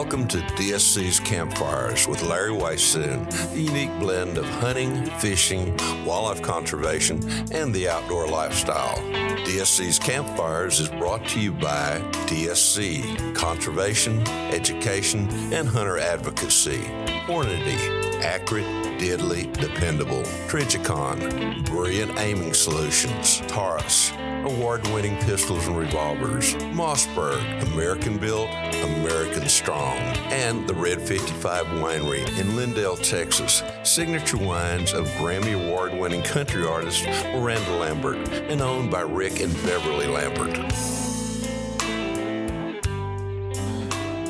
Welcome to DSC's Campfires with Larry Weishuhn, the unique blend of hunting, fishing, wildlife conservation, and the outdoor lifestyle. DSC's Campfires is brought to you by DSC, Conservation, Education, and Hunter Advocacy. Hornady, accurate, deadly, dependable. Trijicon, brilliant aiming solutions. Taurus, award winning pistols and revolvers. Mossberg, American built, American strong. And the Red 55 Winery in Lindale, Texas. Signature wines of Grammy Award winning country artist Miranda Lambert and owned by Rick and Beverly Lambert.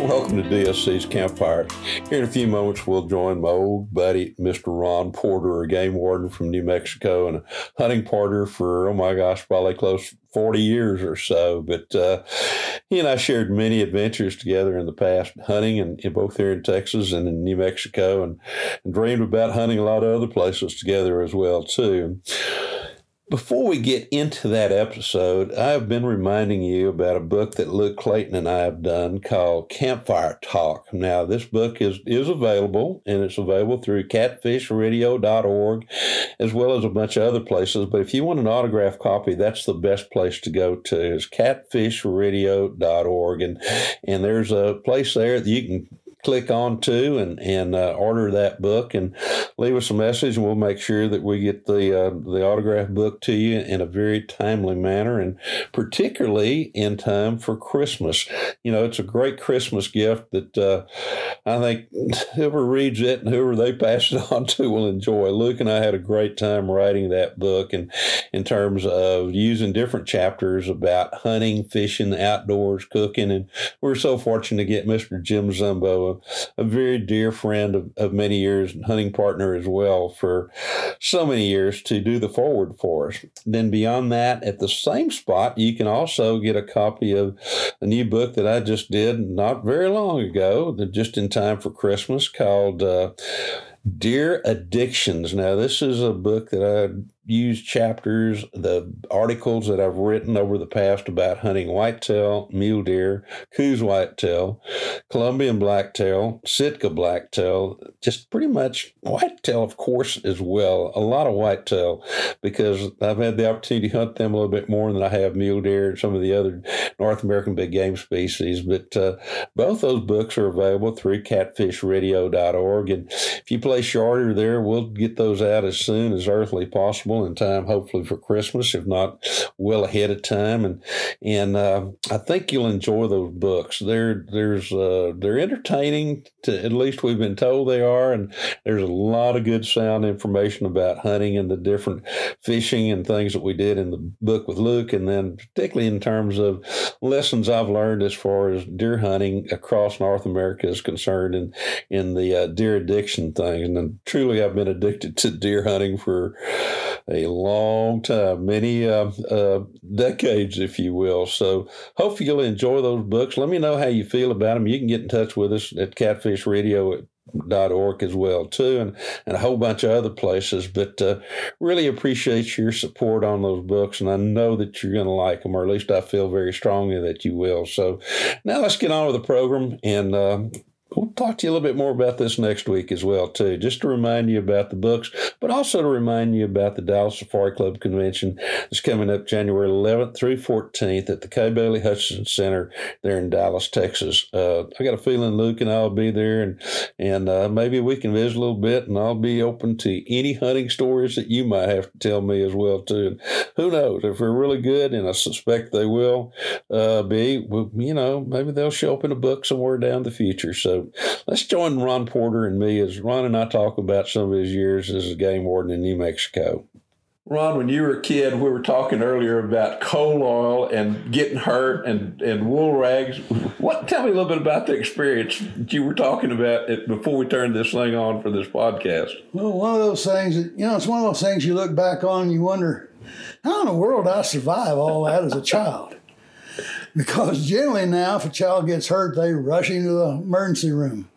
Welcome to DSC's Campfire. Here in a few moments, we'll join my old buddy, Mr. Ron Porter, a game warden from New Mexico and a hunting partner for, oh my gosh, probably close 40 years or so. But uh, he and I shared many adventures together in the past, hunting and, both here in Texas and in New Mexico, and, and dreamed about hunting a lot of other places together as well, too. Before we get into that episode, I've been reminding you about a book that Luke Clayton and I have done called Campfire Talk. Now, this book is, is available, and it's available through catfishradio.org as well as a bunch of other places. But if you want an autographed copy, that's the best place to go to is catfishradio.org. And, and there's a place there that you can click on to and and uh, order that book and leave us a message and we'll make sure that we get the uh, the autograph book to you in a very timely manner and particularly in time for Christmas. You know, it's a great Christmas gift that uh, I think whoever reads it and whoever they pass it on to will enjoy. Luke and I had a great time writing that book and in terms of using different chapters about hunting, fishing, outdoors, cooking, and we're so fortunate to get Mr. Jim Zumbo a, very dear friend of, of many years and hunting partner as well for so many years to do the forward for us. Then beyond that, at the same spot, you can also get a copy of a new book that I just did not very long ago, just in time for Christmas, called uh, Deer Addictions. Now, this is a book that I use chapters, the articles that I've written over the past about hunting whitetail, mule deer, Coues whitetail, Columbian blacktail, Sitka blacktail, just pretty much whitetail, of course, as well. A lot of whitetail because I've had the opportunity to hunt them a little bit more than I have mule deer and some of the other North American big game species. But uh, both those books are available through catfishradio.org. And if you place your order there, we'll get those out as soon as earthly possible in time, hopefully for Christmas, if not well ahead of time. And and uh, I think you'll enjoy those books. They're there's uh, they're entertaining. To, at least we've been told they are, and there's a lot of good sound information about hunting and the different fishing and things that we did in the book with Luke, and then particularly in terms of lessons I've learned as far as deer hunting across North America is concerned, and in the uh, deer addiction thing. And truly, I've been addicted to deer hunting for a long time, many uh, uh, decades, if you will. So hopefully you'll enjoy those books. Let me know how you feel about them. You can get in touch with us at Catfish Radio dot org as well too and, and a whole bunch of other places but uh, really appreciate your support on those books and i know that you're going to like them or at least i feel very strongly that you will so now let's get on with the program and uh, we'll talk to you a little bit more about this next week as well, too, just to remind you about the books, but also to remind you about the Dallas Safari Club convention that's coming up January 11th through 14th at the Kay Bailey Hutchison Center there in Dallas, Texas. Uh, I got a feeling Luke and I'll be there, and and uh, maybe we can visit a little bit, and I'll be open to any hunting stories that you might have to tell me as well, too. And who knows if they're really good, and I suspect they will uh, be. Well, you know, maybe they'll show up in a book somewhere down the future. So let's join Ron Porter and me as Ron and I talk about some of his years as a game warden in New Mexico. Ron, when you were a kid, we were talking earlier about coal oil and getting hurt and, and wool rags. What? Tell me a little bit about the experience that you were talking about before we turned this thing on for this podcast. Well, one of those things, that, you know, it's one of those things you look back on and you wonder, how in the world I survive all that as a child? Because generally now, if a child gets hurt, they rush into the emergency room.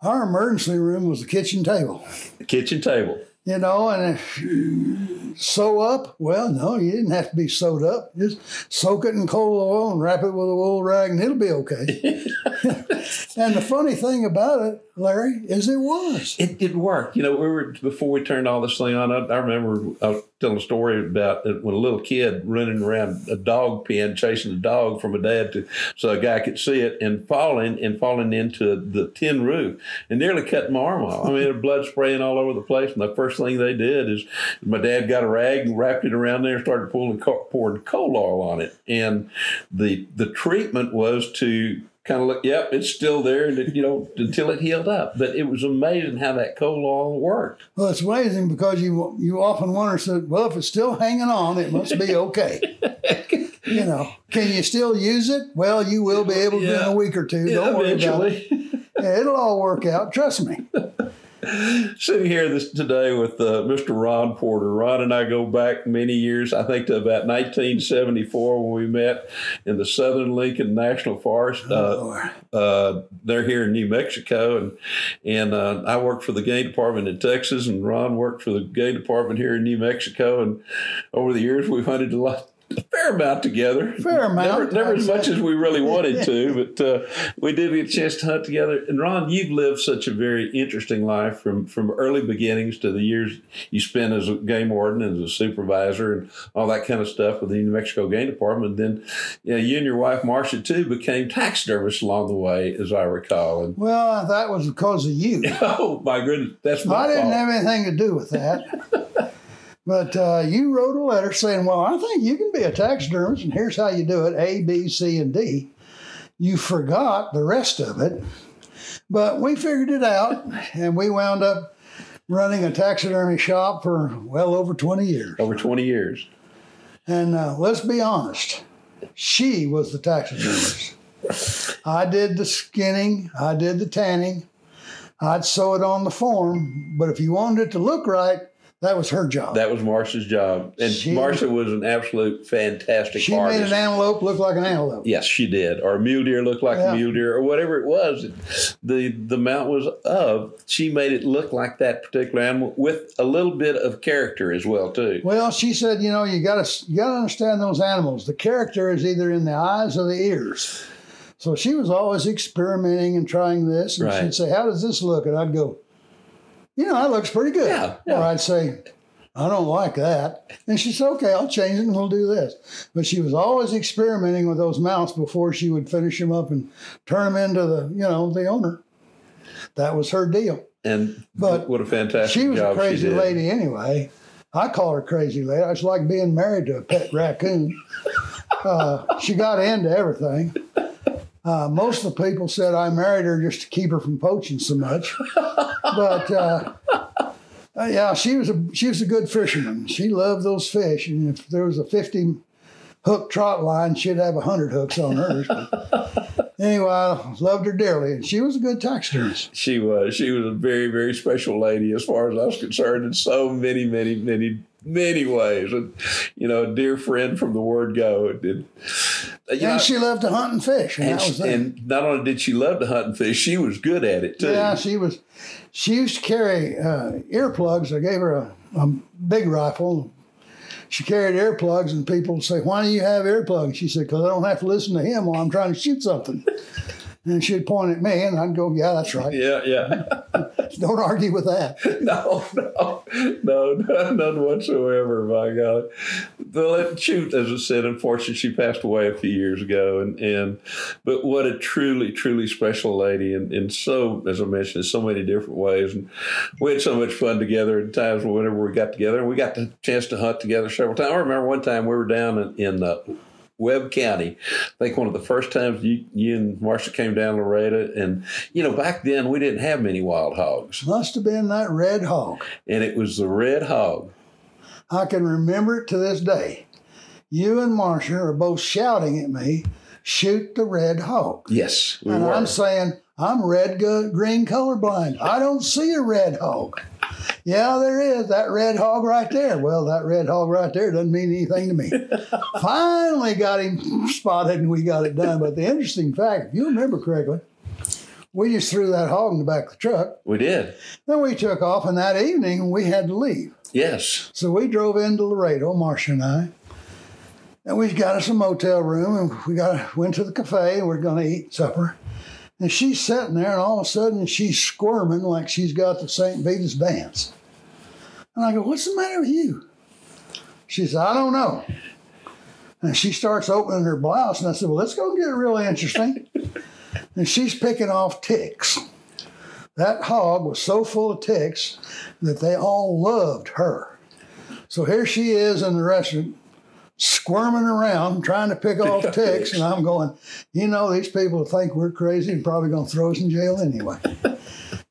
Our emergency room was the kitchen table. The kitchen table. You know, and if you sew up, well, no, you didn't have to be sewed up. Just soak it in coal oil and wrap it with a wool rag, and it'll be okay. and the funny thing about it, Larry, is it was. It did work. You know, we were before we turned all this thing on. I, I remember I was telling a story about when a little kid running around a dog pen chasing a dog from a dad to so a guy could see it and falling and falling into the tin roof and nearly cut my arm off. I mean, blood spraying all over the place. And the first thing they did is my dad got a rag and wrapped it around there and started pulling pouring coal oil on it. And the the treatment was to kind of look, yep, it's still there, and you know, until it healed up. But it was amazing how that coal oil worked. Well, it's amazing because you you often wonder, so, well, if it's still hanging on, it must be okay. you know, can you still use it? Well, you will be able to yeah. in a week or two. Don't worry about it. Yeah, it'll all work out. Trust me. Sitting here this today with uh, Mr. Ron Porter. Ron and I go back many years, I think to about 1974 when we met in the Southern Lincoln National Forest. Uh, uh, they're here in New Mexico, and and uh, I worked for the game department in Texas, and Ron worked for the game department here in New Mexico. And over the years, we've hunted a lot, fair amount together. Fair amount. Never, never as much as we really wanted to, but uh, we did get a chance to hunt together. And Ron, you've lived such a very interesting life from from early beginnings to the years you spent as a game warden and as a supervisor and all that kind of stuff with the New Mexico Game Department. And then, you know, you and your wife Marcia too became taxidermists along the way, as I recall. And, well, that was because of you. oh my goodness, that's my I didn't fault. have anything to do with that. But uh, you wrote a letter saying, Well, I think you can be a taxidermist, and here's how you do it A, B, C, and D. You forgot the rest of it. But we figured it out, and we wound up running a taxidermy shop for well over 20 years. Over 20 years. And uh, let's be honest, she was the taxidermist. I did the skinning, I did the tanning, I'd sew it on the form, but if you wanted it to look right, that was her job. That was Marcia's job, and she, Marcia was an absolute fantastic. She artist. made an antelope look like an antelope. Yes, she did, or a mule deer look like yeah. a mule deer, or whatever it was. The the mount was of. She made it look like that particular animal with a little bit of character as well too. Well, she said, you know, you got to you got to understand those animals. The character is either in the eyes or the ears. So she was always experimenting and trying this, and right. she'd say, "How does this look?" And I'd go, you know, that looks pretty good. Yeah, yeah. Or I'd say, I don't like that. And she said, okay, I'll change it and we'll do this. But she was always experimenting with those mounts before she would finish them up and turn them into the, you know, the owner. That was her deal. And but what a fantastic She was a crazy lady anyway. I call her crazy lady. It's like being married to a pet raccoon. Uh, she got into everything. Uh, most of the people said I married her just to keep her from poaching so much. but uh, uh, yeah, she was a she was a good fisherman. She loved those fish, and if there was a fifty hook trot line, she'd have hundred hooks on hers. But anyway, I loved her dearly, and she was a good taxidermist. She was. She was a very very special lady as far as I was concerned in so many many many many ways. And, you know, a dear friend from the word go. It, it, and know, she loved to hunt and fish. And, and, she, and, not only did she love to hunt and fish, she was good at it too. Yeah, she was. She used to carry uh, earplugs. I gave her a, a, big rifle. She carried earplugs, and people would say, "Why do you have earplugs?" She said, "Because I don't have to listen to him while I'm trying to shoot something." And she'd point at me, and I'd go, "Yeah, that's right. Yeah, yeah. Don't argue with that." no, no, no, no, none whatsoever. My God. Well, shoot, as I said, unfortunately, she passed away a few years ago, and and but what a truly, truly special lady, and and so as I mentioned, in so many different ways, and we had so much fun together. At times whenever we got together, and we got the chance to hunt together several times. I remember one time we were down in. in uh, Webb County. I think one of the first times you, you and Marcia came down Loretta, and you know back then we didn't have many wild hogs, Must have been that red hog. and it was the red hog. I can remember it to this day. You and Marcia are both shouting at me, "Shoot the red hog!" Yes, we and were. I'm saying, "I'm red, green colorblind. I don't see a red hog." Yeah, there is that red hog right there. Well, that red hog right there doesn't mean anything to me. Finally got him spotted and we got it done. But the interesting fact, if you remember correctly, we just threw that hog in the back of the truck. we did. Then we took off, and that evening we had to leave. Yes. So we drove into Laredo, Marcia and I, and we got us a motel room, and we got went to the cafe, and we're going to eat supper. And she's sitting there, and all of a sudden she's squirming like she's got the St. Vitus dance. And I go, "What's the matter with you?" She says, "I don't know." And she starts opening her blouse, and I said, "Well, let's go get really interesting." and she's picking off ticks. That hog was so full of ticks that they all loved her. So here she is in the restaurant, squirming around, trying to pick off ticks, and I'm going, you know, these people think we're crazy and probably going to throw us in jail anyway.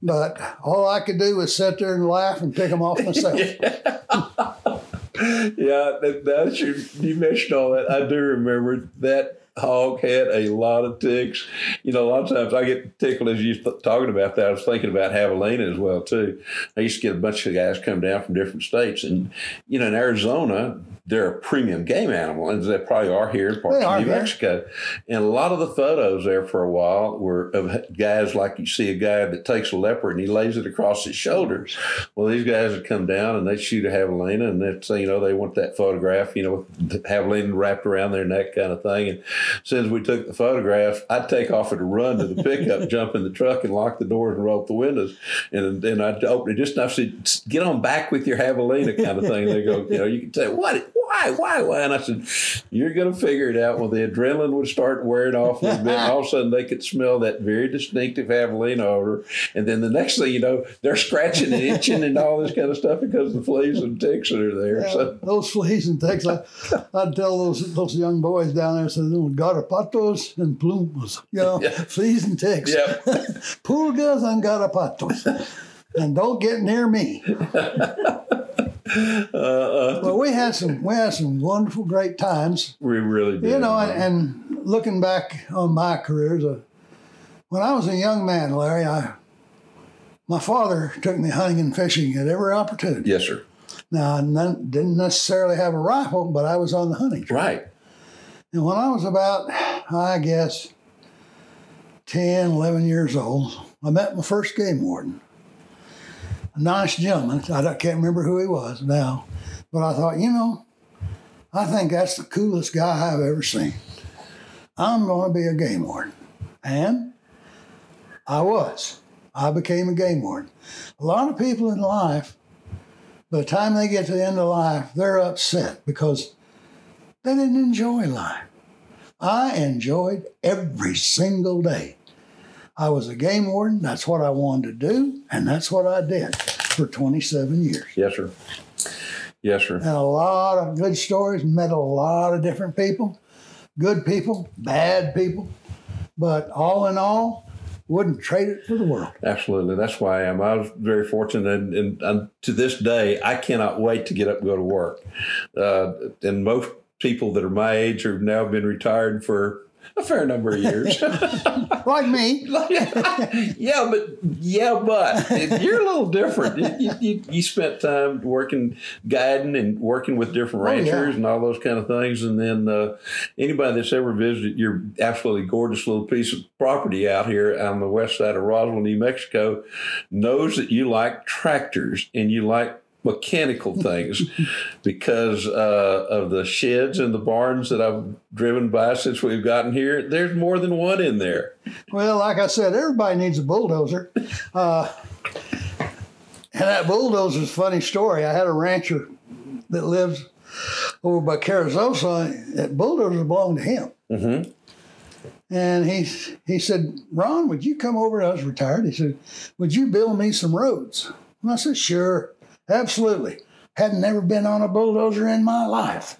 but all I could do was sit there and laugh and pick them off myself. Yeah, that, that's you mentioned all that. I do remember that hog had a lot of ticks. You know, a lot of times I get tickled as you th- talking about that. I was thinking about javelina as well too. I used to get a bunch of guys come down from different states, and you know, in Arizona, they're a premium game animal, and they probably are here in parts They of New here. Mexico. And a lot of the photos there for a while were of guys like you see a guy that takes a leopard and he lays it across his shoulders. Well, these guys would come down and they shoot a javelina, and they say, you know, they want that photograph, you know, with the javelina wrapped around their neck, kind of thing. And as we took the photograph, I'd take off at a run to the pickup, jump in the truck, and lock the doors and roll up the windows. And then I'd open it just enough to get on back with your javelina, kind of thing. they go, you know, you can say, what? Why? Why? Why? And I said, you're going to figure it out. Well, the adrenaline would start wearing off a little bit. And all of a sudden, they could smell that very distinctive javelina odor. And then the next thing you know, they're scratching and itching and all this kind of stuff because of the fleas and ticks that are there. Yeah, So, those fleas and ticks, I, I'd tell those those young boys down there, said, garapatos and plumas, you know, Yeah. fleas and ticks. Yep. Pulgas and garapatos. and don't get near me. uh, uh, Well, we had some we had some wonderful, great times. we really did. You know, and, and looking back on my career, as a, when I was a young man, Larry, I my father took me hunting and fishing at every opportunity. yes, sir. Now, I none, didn't necessarily have a rifle, but I was on the hunting trail. Right. And when I was about, I guess, 10, 11 years old, I met my first game warden. A nice gentleman. I can't remember who he was now, but I thought, you know, I think that's the coolest guy I've ever seen. I'm going to be a game warden. And I was. I became a game warden. A lot of people in life, by the time they get to the end of life, they're upset because they didn't enjoy life. I enjoyed every single day. I was a game warden. That's what I wanted to do, and that's what I did for 27 years. Yes, sir. Yes, sir. And a lot of good stories, met a lot of different people, good people, bad people, but all in all, wouldn't trade it for the world. Absolutely. That's why I am. I was very fortunate. And, and, and to this day, I cannot wait to get up and go to work. Uh, and most people that are my age who've now been retired for a fair number of years. Like me. yeah, but yeah, but you're a little different. You, you, you spent time working, guiding, and working with different Oh, yeah. ranchers and all those kind of things. And then uh, anybody that's ever visited your absolutely gorgeous little piece of property out here on the west side of Roswell, New Mexico, knows that you like tractors and you like mechanical things because uh, of the sheds and the barns that I've driven by since we've gotten here. There's more than one in there. Well, like I said, everybody needs a bulldozer. Uh, and that bulldozer's a funny story. I had a rancher that lives over by Carrizozo. That bulldozer belonged to him. Mm-hmm. And he he said, Ron, would you come over? I was retired. He said, Would you build me some roads? And I said, Sure, absolutely. Hadn't never been on a bulldozer in my life.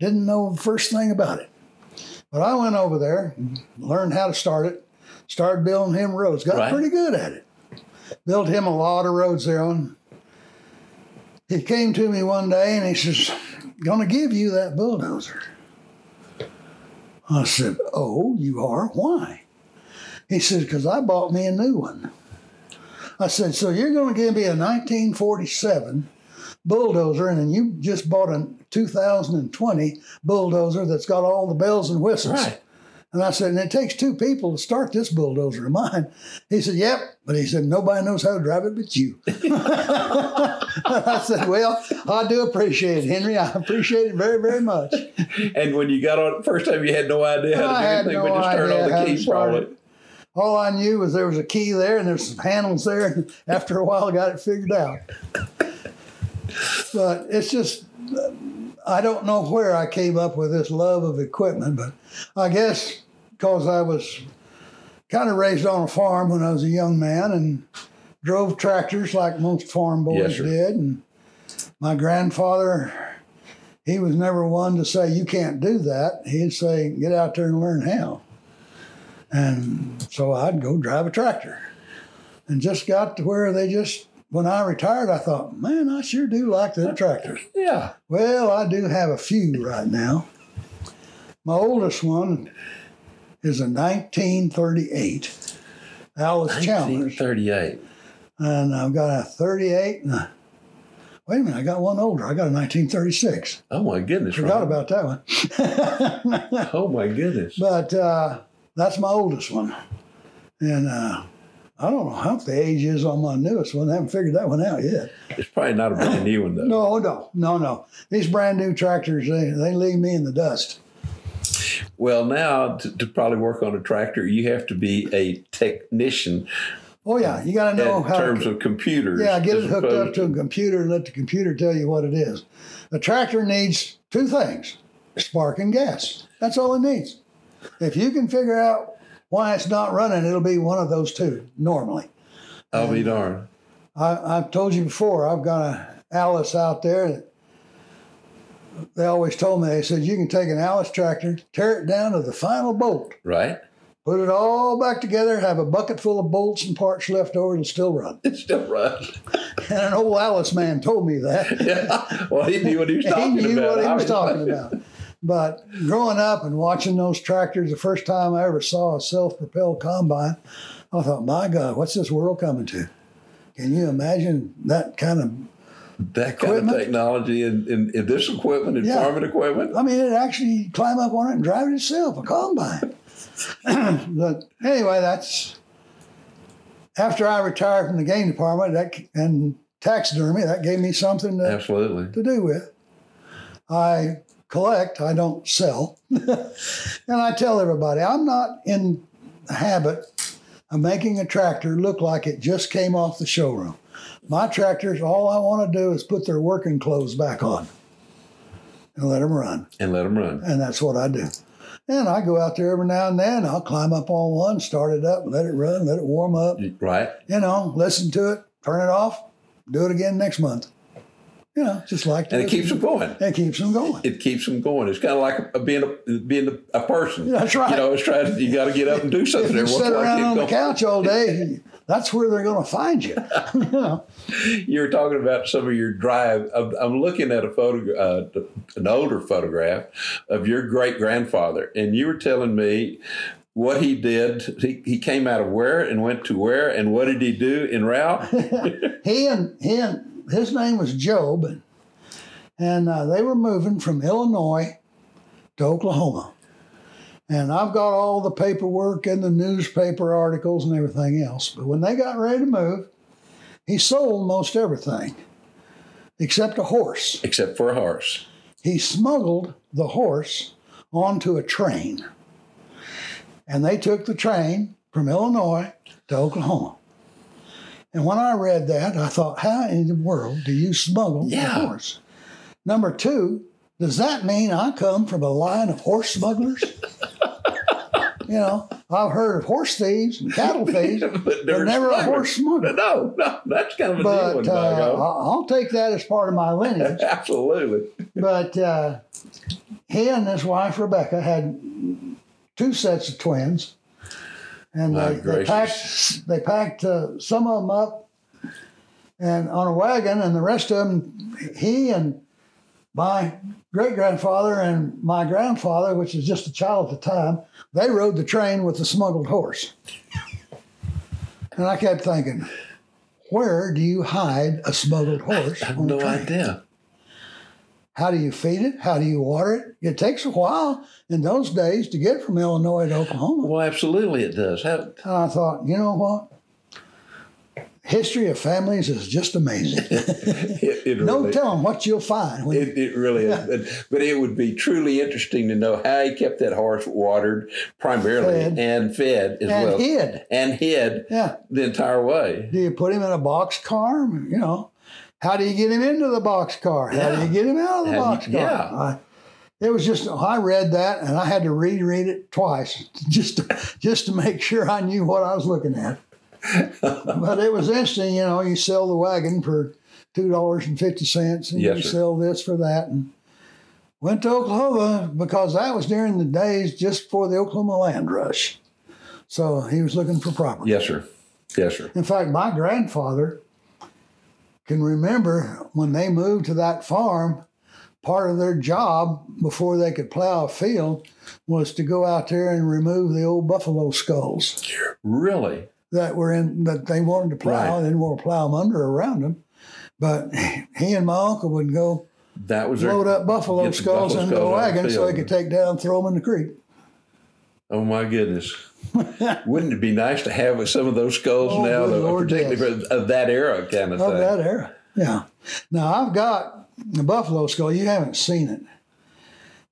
Didn't know the first thing about it. But I went over there, learned how to start it, started building him roads. Got Right. pretty good at it. Built him a lot of roads there on. He came to me one day and he says, Gonna give you that bulldozer. I said, Oh, you are? Why? He said, Because I bought me a new one. I said, So you're going to give me a 1947 bulldozer, and then you just bought a 2020 bulldozer that's got all the bells and whistles. Right. And I said, and it takes two people to start this bulldozer of mine. He said, Yep. But he said, Nobody knows how to drive it but you. I said, Well, I do appreciate it, Henry. I appreciate it very, very much. And when you got on it first time, you had no idea how to I do anything no but just turn idea on the keys, probably. All I knew was there was a key there and there's some handles there. And after a while, I got it figured out. But it's just, I don't know where I came up with this love of equipment, but I guess because I was kind of raised on a farm when I was a young man and drove tractors like most farm boys Yes, did. And my grandfather, he was never one to say, You can't do that. He'd say, Get out there and learn how. And so I'd go drive a tractor. And just got to where they just, when I retired, I thought, man, I sure do like the tractors. Yeah. Well, I do have a few right now. My oldest one is a 1938 Allis-Chalmers. 1938. And I've got a 38 and a, wait a minute, I got one older. I got a 1936. Oh my goodness! Forgot Ron. about that one. Oh my goodness! But uh, that's my oldest one. And uh, I don't know how the age is on my newest one. I haven't figured that one out yet. It's probably not a brand new one though. No, no, no, no. These brand new tractors, they, they leave me in the dust. Well, now to, to probably work on a tractor, you have to be a technician Oh, yeah, you got to know in how In terms to, of computers. Yeah, get it hooked up to a computer and let the computer tell you what it is. A tractor needs two things spark and gas. That's all it needs. If you can figure out why it's not running, it'll be one of those two normally. I'll be darned. I, I've told you before, I've got a Allis out there that they always told me, they said, you can take an Allis tractor, tear it down to the final bolt, Right? put it all back together, have a bucket full of bolts and parts left over, it'll still run. It still runs. And an old Allis man told me that. yeah. Well, he knew what he was talking about. he knew about. what he was talking about. But growing up and watching those tractors, the first time I ever saw a self-propelled combine, I thought, "My God, what's this world coming to?" Can you imagine that kind of? That kind of Equipment? technology in, in, in this equipment, in Yeah. farming equipment. I mean, it actually climb up on it and drive it itself, a combine. but anyway, that's after I retired from the game department that, and taxidermy. That gave me something to Absolutely. to do with. I collect, I don't sell. and I tell everybody, I'm not in the habit of making a tractor look like it just came off the showroom. My tractors, all I want to do is put their working clothes back on and let them run. And let them run. And that's what I do. And I go out there every now and then. I'll climb up on one, start it up, let it run, let it warm up. Right? You know, listen to it, turn it off, do it again next month. You know, just like And it keeps them going. It keeps them going. It keeps them going. It's kind of like a, being a being a, a person. That's right. You know, it's trying. To, you got to get up and do something. If you sit in a while, around on the couch all day, that's where they're going to find you. you know, you were talking about some of your drive. I'm, I'm looking at a photo, uh, an older photograph of your great grandfather, and you were telling me what he did. He, he came out of where and went to where, and what did he do in route? he and he and his name was Job, and uh, they were moving from Illinois to Oklahoma. And I've got all the paperwork and the newspaper articles and everything else. But when they got ready to move, he sold most everything. except a horse. Except for a horse. He smuggled the horse onto a train. And they took the train from Illinois to Oklahoma. And when I read that, I thought, how in the world do you smuggle Yeah. a horse? Number two, does that mean I come from a line of horse smugglers? you know, I've heard of horse thieves and cattle thieves, But they're never a horse smuggler. No, no, that's kind of a deal But uh, I'll take that as part of my lineage. Absolutely. But uh, he and his wife Rebecca had two sets of twins, and they, they packed they packed uh, some of them up and on a wagon, and the rest of them he and my great grandfather and my grandfather, which was just a child at the time, they rode the train with the smuggled horse. And I kept thinking, where do you hide a smuggled horse I have no idea. How do you feed it? How do you water it? It takes a while in those days to get from Illinois to Oklahoma. Well, absolutely it does. How, And I thought, you know what? History of families is just amazing. it, it no really, telling what you'll find. When, It, it really is. But it would be truly interesting to know how he kept that horse watered primarily Fed. and fed as and well. hid. And hid Yeah. the entire way. Do you put him in a box car? You know, how do you get him into the box car? How do you get him out of the How do box car? yeah. I, it was just I read that and I had to reread it twice just to, just to make sure I knew what I was looking at. but it was interesting, you know. You sell the wagon for two dollars and fifty cents, and Yes, you sir. sell this for that, and went to Oklahoma because that was during the days just before the Oklahoma land rush. So he was looking for property. Yes, sir. Yes, sir. In fact, my grandfather can remember when they moved to that farm, part of their job before they could plow a field was to go out there and remove the old buffalo skulls Really? that were in that they wanted to plow. Right. They didn't want to plow them under or around them. But he and my uncle would go That was their- load up buffalo skulls buffalo into the skulls out of the wagon so they could take down, throw them in the creek. Oh my goodness! Wouldn't it be nice to have some of those skulls Oh, now, good though, Lord, particularly of that era kind of of thing? that era. Yeah. Now I've got the buffalo skull. You haven't seen it,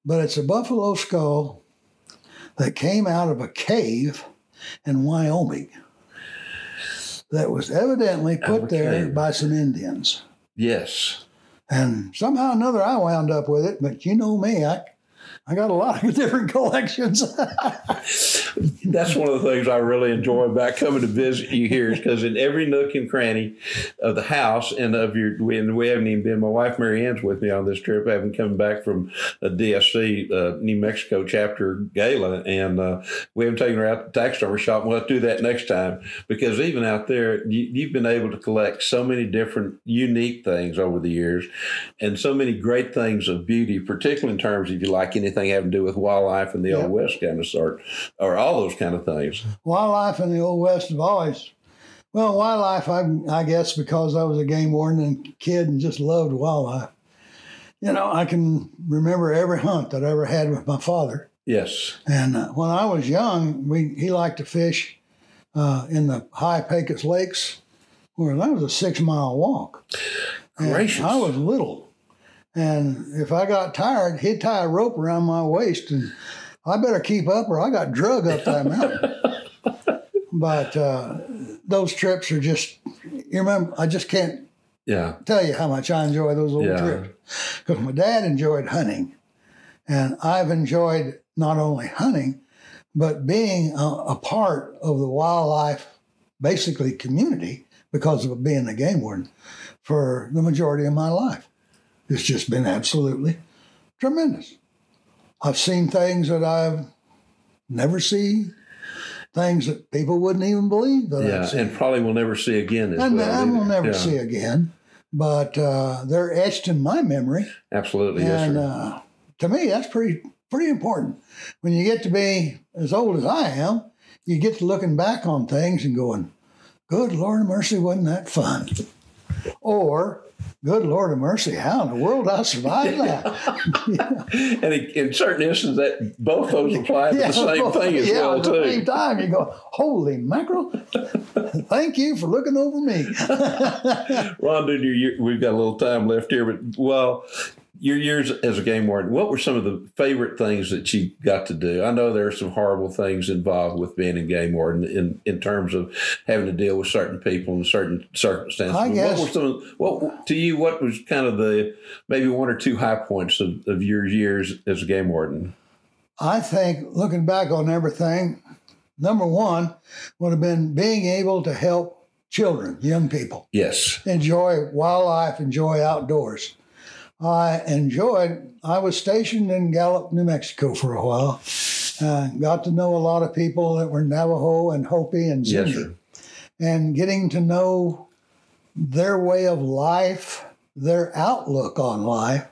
but it's a buffalo skull that came out of a cave in Wyoming that was evidently put there by some Indians. Yes. And somehow or another, I wound up with it. But you know me, I, I got a lot of different collections. That's one of the things I really enjoy about coming to visit you here is because in every nook and cranny of the house and of your, and we haven't even been, my wife Mary Ann's with me on this trip. I haven't come back from a DSC uh, New Mexico chapter gala, and uh, we haven't taken her out to the taxidermy shop. We'll have to do that next time because even out there, you, you've been able to collect so many different unique things over the years and so many great things of beauty, particularly in terms if you like anything having to do with wildlife and the Yep. old west kind of sort, or all those kind of things. wildlife in the old west have always well wildlife I, I guess because i was a game warden and kid and just loved wildlife you know i can remember every hunt that i ever had with my father Yes. and uh, when i was young we he liked to fish uh, in the high pecos lakes where that was a six mile walk And Gracious. i was little and if i got tired he'd tie a rope around my waist and i better keep up or i got drug up that mountain but uh, those trips are just you remember i just can't Yeah. tell you how much i enjoy those old Yeah. trips because my dad enjoyed hunting and i've enjoyed not only hunting but being a, a part of the wildlife basically community because of being a game warden for the majority of my life it's just been absolutely tremendous i've seen things that i've never seen things that people wouldn't even believe that Yeah. I've seen. And probably will never see again. As and well, I will never Yeah. see again. But uh, they're etched in my memory, Absolutely. Yes, and sir. uh, to me, that's pretty pretty important. When you get to be as old as I am, you get to looking back on things and going, "Good Lord mercy, wasn't that fun?" Or good Lord of mercy, how in the world I survived that? and in, in certain instances, that both those apply to the same both- thing as yeah, well at the same too. time, you go, holy mackerel! Thank you for looking over me. Ron, dude, you we've got a little time left here, but well, your years as a game warden, what were some of the favorite things that you got to do? I know there are some horrible things involved with being a game warden in, in terms of having to deal with certain people and certain circumstances. I guess- What were some of, what to you? What was kind of the maybe one or two high points of, of your years as a game warden? I think looking back on everything, number one would have been being able to help children, young people, Yes, enjoy wildlife, enjoy outdoors. I enjoyed, I was stationed in Gallup, New Mexico for a while. Uh, got to know a lot of people that were Navajo and Hopi and yes, Zuni. sir. and getting to know their way of life, their outlook on life,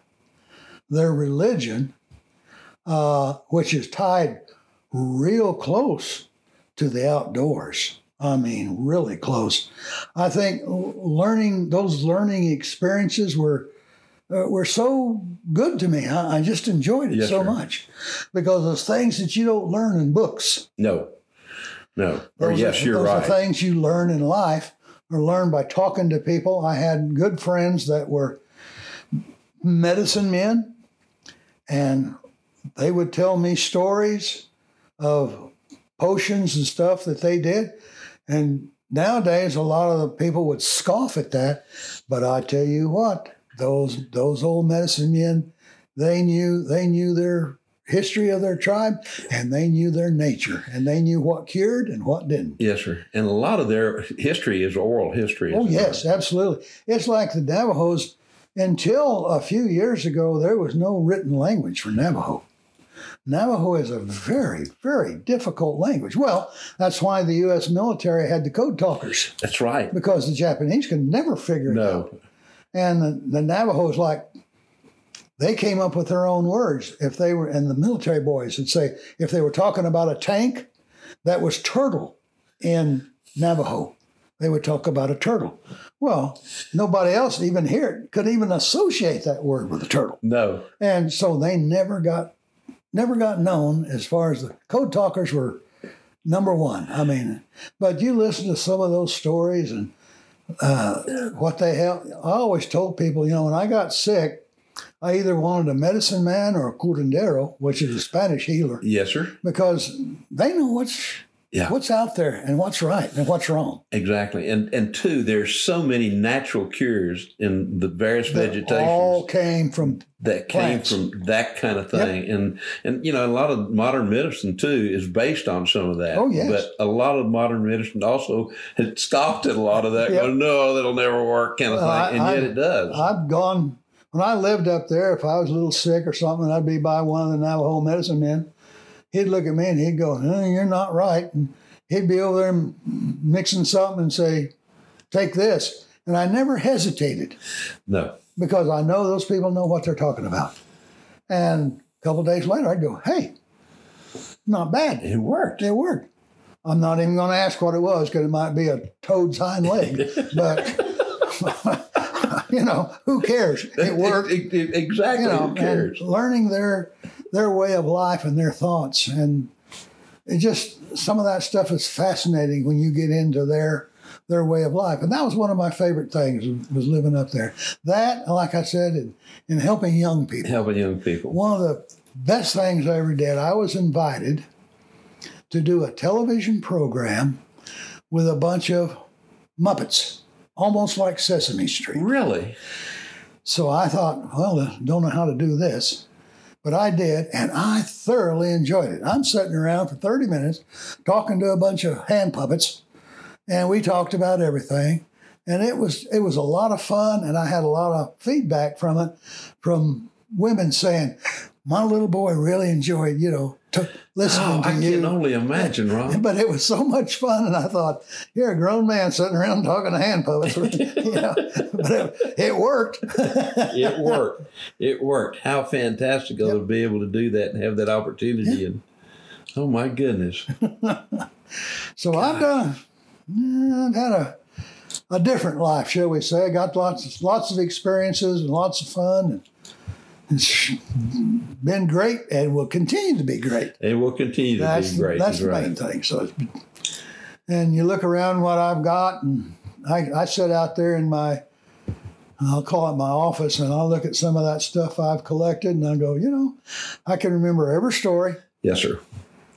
their religion, uh, which is tied real close to the outdoors. I mean, really close. I think learning those learning experiences were uh, were so good to me. I, I just enjoyed it Yes, so sir. much because those things that you don't learn in books. No, no. Or Those yes, are, you're those right. are things you learn in life or learn by talking to people. I had good friends that were medicine men, and they would tell me stories of potions and stuff that they did. And nowadays, a lot of the people would scoff at that. But I tell you what, those those old medicine men, they knew they knew their history of their tribe and they knew their nature and they knew what cured and what didn't. Yes, sir. And a lot of their history is oral history. Oh yes, absolutely. It's like the Navajos. Until a few years ago, there was no written language for Navajo. Navajo is a very, very difficult language. Well, that's why the U.S. military had the code talkers That's right. because the Japanese could never figure it out. And the, the Navajos, like, they came up with their own words. If they were, and the military boys would say, if they were talking about a tank, that was turtle in Navajo. They would talk about a turtle. Well, nobody else even here could even associate that word with a turtle. no. And so they never got never got known as far as the code talkers were number one. I mean, but you listen to some of those stories and uh, what they have. I always told people, you know, when I got sick, I either wanted a medicine man or a curandero, which is a Spanish healer, Yes, sir. because they know what's Yeah. what's out there and what's right and what's wrong. Exactly. And and two, there's so many natural cures in the various That vegetations all came from that came from that kind of thing. And and you know, a lot of modern medicine too is based on some of that. Oh, yes. But a lot of modern medicine also has scoffed at a lot of that, Yep. going, no, that'll never work kind of thing. I- and yet I- it does. I've gone when I lived up there. If I was a little sick or something, I'd be by one of the Navajo medicine men. He'd look at me and he'd go, "Eh, "You're not right." And he'd be over there mixing something and say, "Take this," and I never hesitated no. because I know those people know what they're talking about. And a couple days later, I'd go, "Hey, not bad. It worked. It worked." I'm not even going to ask what it was because it might be a toad's hind leg, but. you know, who cares? It worked. It- it- it- exactly. you know, Who cares? learning their their way of life and their thoughts, and it just some of that stuff is fascinating when you get into their their way of life, and that was one of my favorite things was living up there. That, like I said, in, in helping young people, Helping young people. one of the best things I ever did. I was invited to do a television program with a bunch of Muppets, almost like Sesame Street. Really? So I thought, well, I don't know how to do this, but I did, and I thoroughly enjoyed it. I'm sitting around for 30 minutes talking to a bunch of hand puppets, and we talked about everything. And it was it was a lot of fun, and I had a lot of feedback from it, from women saying, "My little boy really enjoyed, you know, t- listening Oh, to I you." can only imagine, Ron. but it was so much fun, and I thought, you're a grown man sitting around talking to hand puppets, you know. But it, it worked. it worked. It worked. How fantastic it would be able to do that and have that opportunity. And oh my goodness, So I've done, I've had a, a different life, shall we say. I got lots of, lots of experiences and lots of fun. And it's been great and will continue to be great. It will continue to That's, be great. that's the right. main thing. So, it's, and you look around what I've got, and I, I sit out there in my, I'll call it my office, and I'll look at some of that stuff I've collected, and I go, you know, I can remember every story, Yes, sir.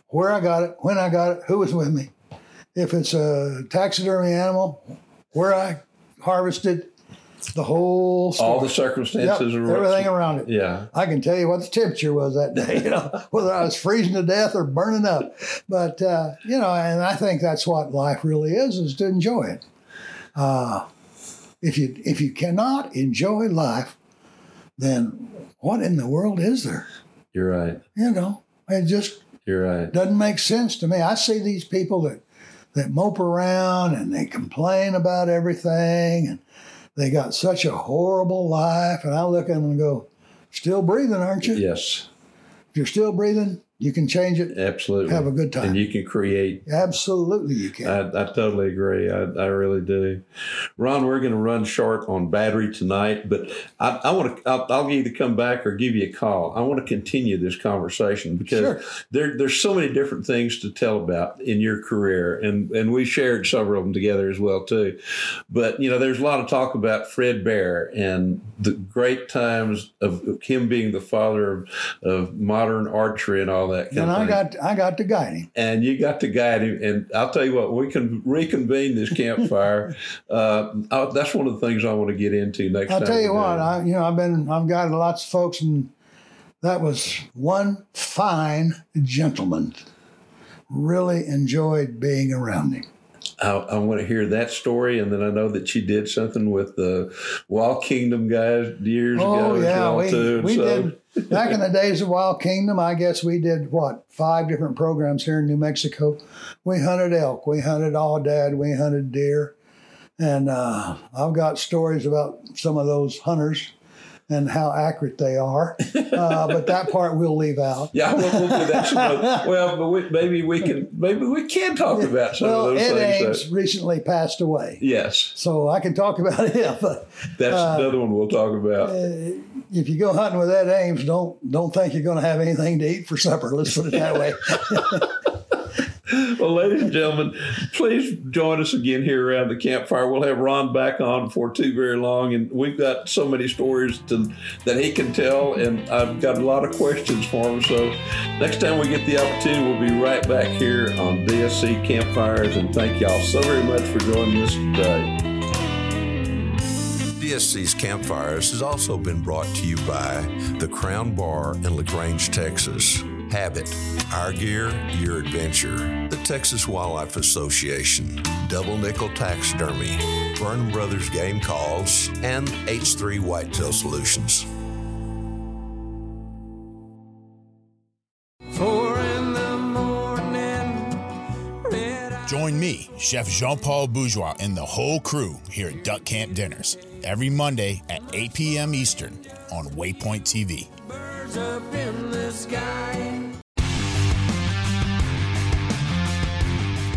where I got it, when I got it, who was with me. If it's a taxidermy animal, where I harvested, the whole story. All the circumstances are everything around it. Yeah. I can tell you what the temperature was that day, you know, whether I was freezing to death or burning up. But, uh, you know, and I think that's what life really is, is to enjoy it. Uh, if you if you cannot enjoy life, then what in the world is there? You're right. You know, it just You're right. doesn't make sense to me. I see these people that that mope around and they complain about everything and they got such a horrible life and I look at them and go, "Still breathing, aren't you? Yes. If you're still breathing, you can change it. Absolutely. Have a good time. And you can create Absolutely, you can. I, I totally agree. I, I really do. Ron, we're going to run short on battery tonight, but I, I want to. I'll, I'll either come back or give you a call. I want to continue this conversation because Sure. there, there's so many different things to tell about in your career, and and we shared several of them together as well too. But you know, there's a lot of talk about Fred Bear and the great times of him being the father of, of modern archery and all that kind and I got I got to guide him. and you got to guide him. And I'll tell you what, we can reconvene this campfire. uh, I, that's one of the things I want to get into next I'll tell you what. I you know I've been I've guided lots of folks, and that was one fine gentleman. Really enjoyed being around him. I, I want to hear that story, and then I know that you did something with the Wild Kingdom guys years ago. Oh yeah, well, we too. we So- did back in the days of Wild Kingdom. I guess we did what five different programs here in New Mexico. We hunted elk, we hunted aoudad, we hunted deer, and uh, I've got stories about some of those hunters and how accurate they are. Uh, but that part we'll leave out. Yeah, we'll, we'll do that. some well, but we, maybe we can maybe we can talk about some well, of those Ed things. Ames that- recently passed away, yes, so I can talk about him. But that's Uh, another one we'll talk about. if you go hunting with Ed Ames, don't don't think you're going to have anything to eat for supper. Let's put it that way. Well, ladies and gentlemen, please join us again here around the campfire. We'll have Ron back on for too very long, and we've got so many stories to, that he can tell, and I've got a lot of questions for him. So, next time we get the opportunity, we'll be right back here on DSC Campfires, and thank y'all so very much for joining us today. DSC's Campfires has also been brought to you by the Crown Bar in LaGrange, Texas. Habit, Our Gear, Your Adventure, the Texas Wildlife Association, Double Nickel Taxidermy, Burnham Brothers Game Calls, and H3 Whitetail Solutions. Four in the morning. Red eye- Join me, Chef Jean Paul Bourgeois, and the whole crew here at Duck Camp Dinners every Monday at 8 p.m. Eastern on Waypoint TV.